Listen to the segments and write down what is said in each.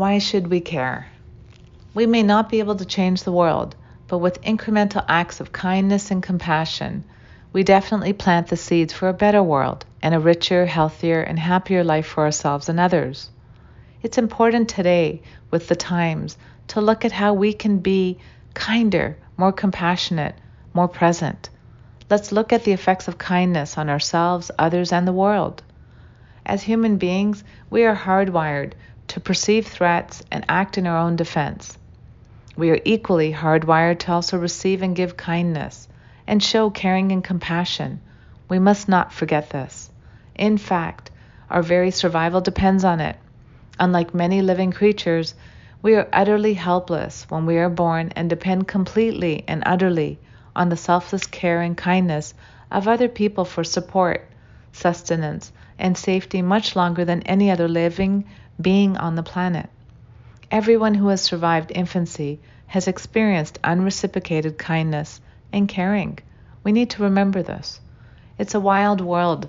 Why should we care? We may not be able to change the world, but with incremental acts of kindness and compassion, we definitely plant the seeds for a better world and a richer, healthier, and happier life for ourselves and others. It's important today, with the times, to look at how we can be kinder, more compassionate, more present. Let's look at the effects of kindness on ourselves, others, and the world. As human beings, we are hardwired to perceive threats and act in our own defense. We are equally hardwired to also receive and give kindness and show caring and compassion. We must not forget this. In fact, our very survival depends on it. Unlike many living creatures, we are utterly helpless when we are born and depend completely and utterly on the selfless care and kindness of other people for support, sustenance, and safety much longer than any other living being on the planet. Everyone who has survived infancy has experienced unreciprocated kindness and caring. We need to remember this. It's a wild world.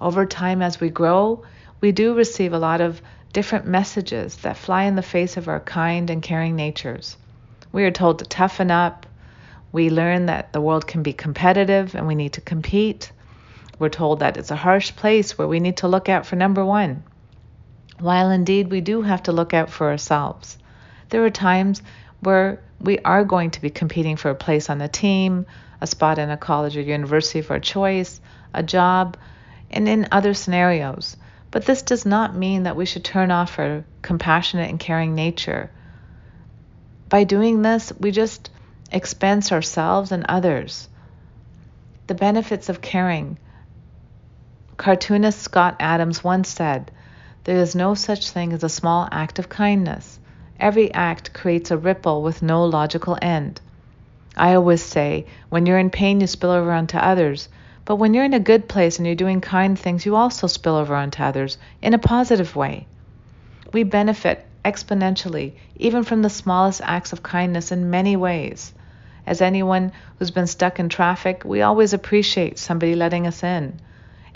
Over time, as we grow, we do receive a lot of different messages that fly in the face of our kind and caring natures. We are told to toughen up. We learn that the world can be competitive and we need to compete. We're told that it's a harsh place where we need to look out for number one. While indeed we do have to look out for ourselves, there are times where we are going to be competing for a place on the team, a spot in a college or university of our choice, a job, and in other scenarios. But this does not mean that we should turn off our compassionate and caring nature. By doing this, we just expense ourselves and others. The benefits of caring. Cartoonist Scott Adams once said, There is no such thing as a small act of kindness. Every act creates a ripple with no logical end. I always say, when you're in pain, you spill over onto others. But when you're in a good place and you're doing kind things, you also spill over onto others in a positive way. We benefit exponentially, even from the smallest acts of kindness in many ways. As anyone who's been stuck in traffic, we always appreciate somebody letting us in.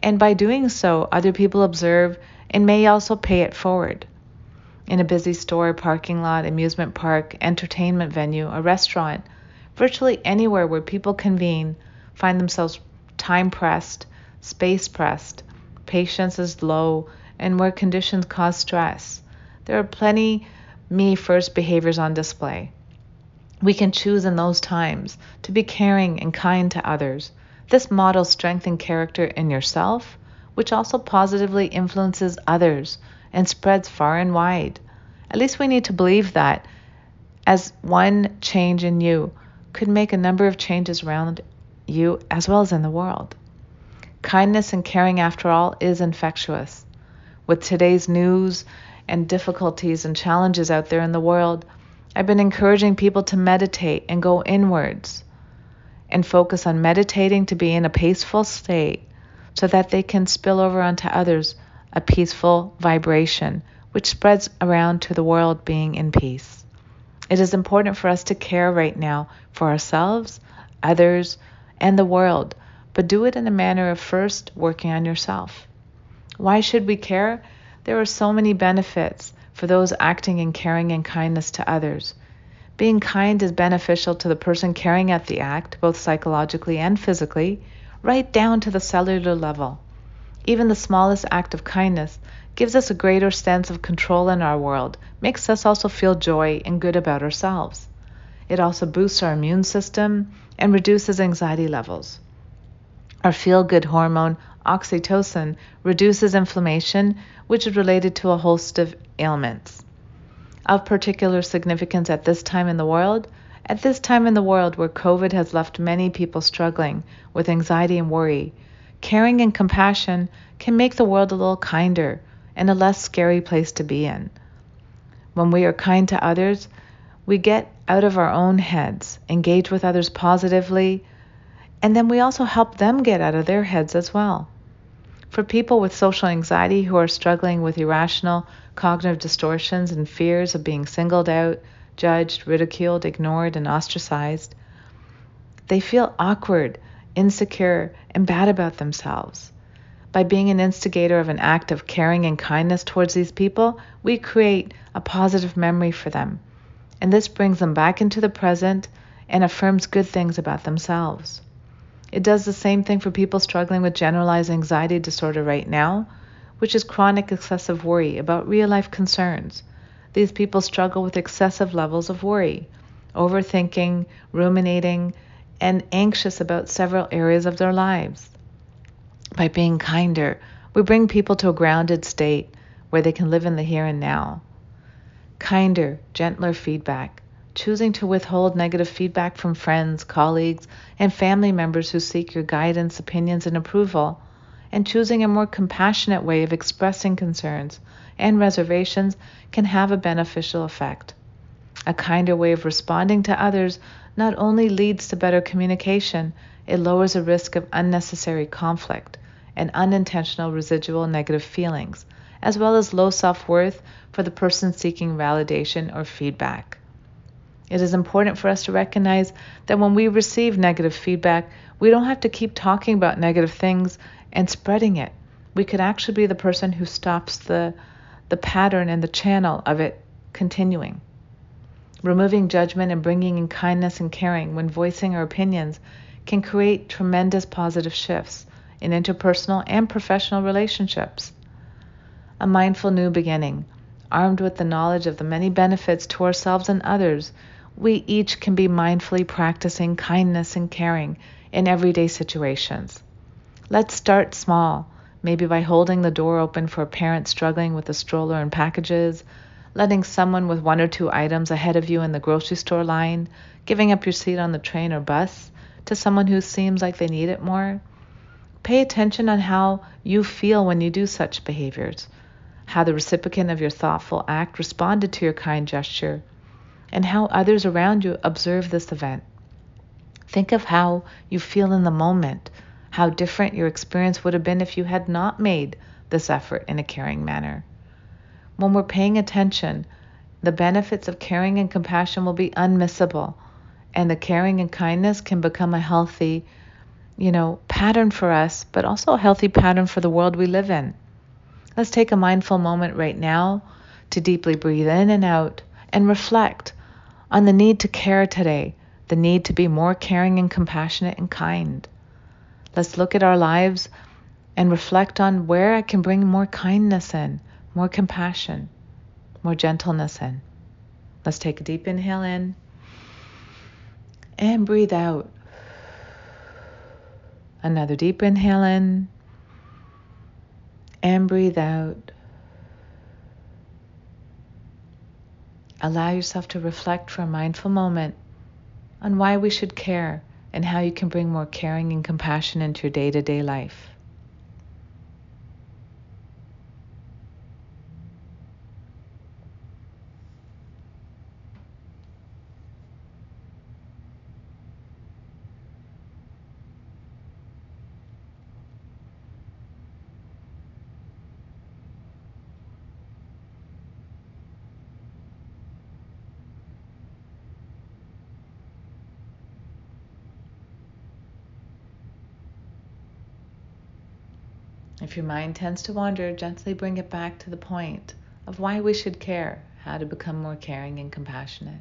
And by doing so, other people observe and may also pay it forward. In a busy store, parking lot, amusement park, entertainment venue, a restaurant, virtually anywhere where people convene, find themselves time pressed, space pressed, patience is low, and where conditions cause stress. There are plenty me first behaviors on display. We can choose in those times to be caring and kind to others. This models strength and character in yourself, which also positively influences others and spreads far and wide. At least we need to believe that, as one change in you could make a number of changes around you as well as in the world. Kindness and caring, after all, is infectious. With today's news and difficulties and challenges out there in the world, I've been encouraging people to meditate and go inwards and focus on meditating to be in a peaceful state so that they can spill over onto others a peaceful vibration which spreads around to the world being in peace. It is important for us to care right now for ourselves, others, and the world, but do it in a manner of first working on yourself. Why should we care? There are so many benefits for those acting in caring and kindness to others. Being kind is beneficial to the person carrying out the act, both psychologically and physically, right down to the cellular level. Even the smallest act of kindness gives us a greater sense of control in our world, makes us also feel joy and good about ourselves. It also boosts our immune system and reduces anxiety levels. Our feel good hormone, oxytocin, reduces inflammation, which is related to a host of ailments. Of particular significance at this time in the world, at this time in the world where COVID has left many people struggling with anxiety and worry, caring and compassion can make the world a little kinder and a less scary place to be in. When we are kind to others, we get out of our own heads, engage with others positively, and then we also help them get out of their heads as well. For people with social anxiety who are struggling with irrational cognitive distortions and fears of being singled out, judged, ridiculed, ignored, and ostracized, they feel awkward, insecure, and bad about themselves. By being an instigator of an act of caring and kindness towards these people, we create a positive memory for them. And this brings them back into the present and affirms good things about themselves. It does the same thing for people struggling with generalized anxiety disorder right now, which is chronic excessive worry about real life concerns. These people struggle with excessive levels of worry, overthinking, ruminating, and anxious about several areas of their lives. By being kinder, we bring people to a grounded state where they can live in the here and now. Kinder, gentler feedback, choosing to withhold negative feedback from friends, colleagues, and family members who seek your guidance, opinions, and approval, and choosing a more compassionate way of expressing concerns and reservations can have a beneficial effect. A kinder way of responding to others not only leads to better communication, it lowers the risk of unnecessary conflict and unintentional residual negative feelings, as well as low self worth for the person seeking validation or feedback. It is important for us to recognize that when we receive negative feedback, we don't have to keep talking about negative things and spreading it. We could actually be the person who stops the, the pattern and the channel of it continuing. Removing judgment and bringing in kindness and caring when voicing our opinions can create tremendous positive shifts in interpersonal and professional relationships. A mindful new beginning, armed with the knowledge of the many benefits to ourselves and others, we each can be mindfully practicing kindness and caring in everyday situations. Let's start small, maybe by holding the door open for a parent struggling with a stroller and packages letting someone with one or two items ahead of you in the grocery store line, giving up your seat on the train or bus to someone who seems like they need it more. Pay attention on how you feel when you do such behaviors, how the recipient of your thoughtful act responded to your kind gesture, and how others around you observe this event. Think of how you feel in the moment, how different your experience would have been if you had not made this effort in a caring manner. When we're paying attention, the benefits of caring and compassion will be unmissable. And the caring and kindness can become a healthy, you know, pattern for us, but also a healthy pattern for the world we live in. Let's take a mindful moment right now to deeply breathe in and out and reflect on the need to care today, the need to be more caring and compassionate and kind. Let's look at our lives and reflect on where I can bring more kindness in, more compassion, more gentleness in. Let's take a deep inhale in and breathe out. Another deep inhale in and breathe out. Allow yourself to reflect for a mindful moment on why we should care and how you can bring more caring and compassion into your day to day life. If your mind tends to wander, gently bring it back to the point of why we should care, how to become more caring and compassionate.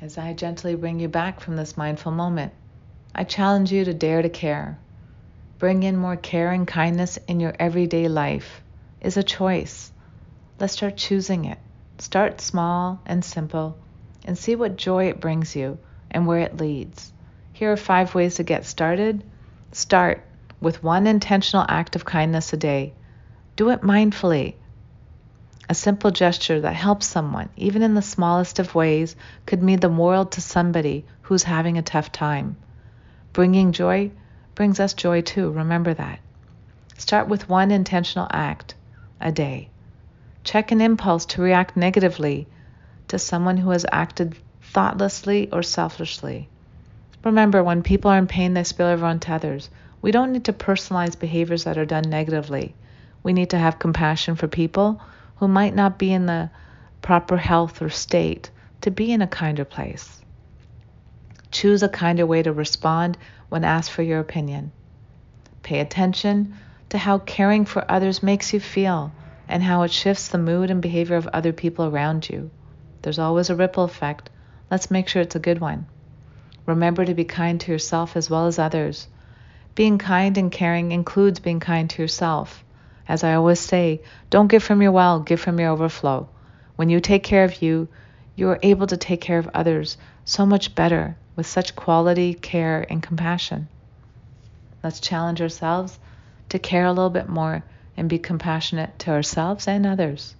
As I gently bring you back from this mindful moment, I challenge you to dare to care. Bring in more care and kindness in your everyday life is a choice. Let's start choosing it. Start small and simple and see what joy it brings you and where it leads. Here are five ways to get started. Start with one intentional act of kindness a day. Do it mindfully. A simple gesture that helps someone, even in the smallest of ways, could mean the world to somebody who's having a tough time. Bringing joy brings us joy too. Remember that. Start with one intentional act a day. Check an impulse to react negatively to someone who has acted thoughtlessly or selfishly. Remember, when people are in pain, they spill over onto others. We don't need to personalize behaviors that are done negatively. We need to have compassion for people who might not be in the proper health or state to be in a kinder place. Choose a kinder way to respond when asked for your opinion. Pay attention to how caring for others makes you feel and how it shifts the mood and behavior of other people around you. There's always a ripple effect. Let's make sure it's a good one. Remember to be kind to yourself as well as others. Being kind and caring includes being kind to yourself. As I always say, don't give from your well, give from your overflow. When you take care of you, you are able to take care of others so much better with such quality, care, and compassion. Let's challenge ourselves to care a little bit more and be compassionate to ourselves and others.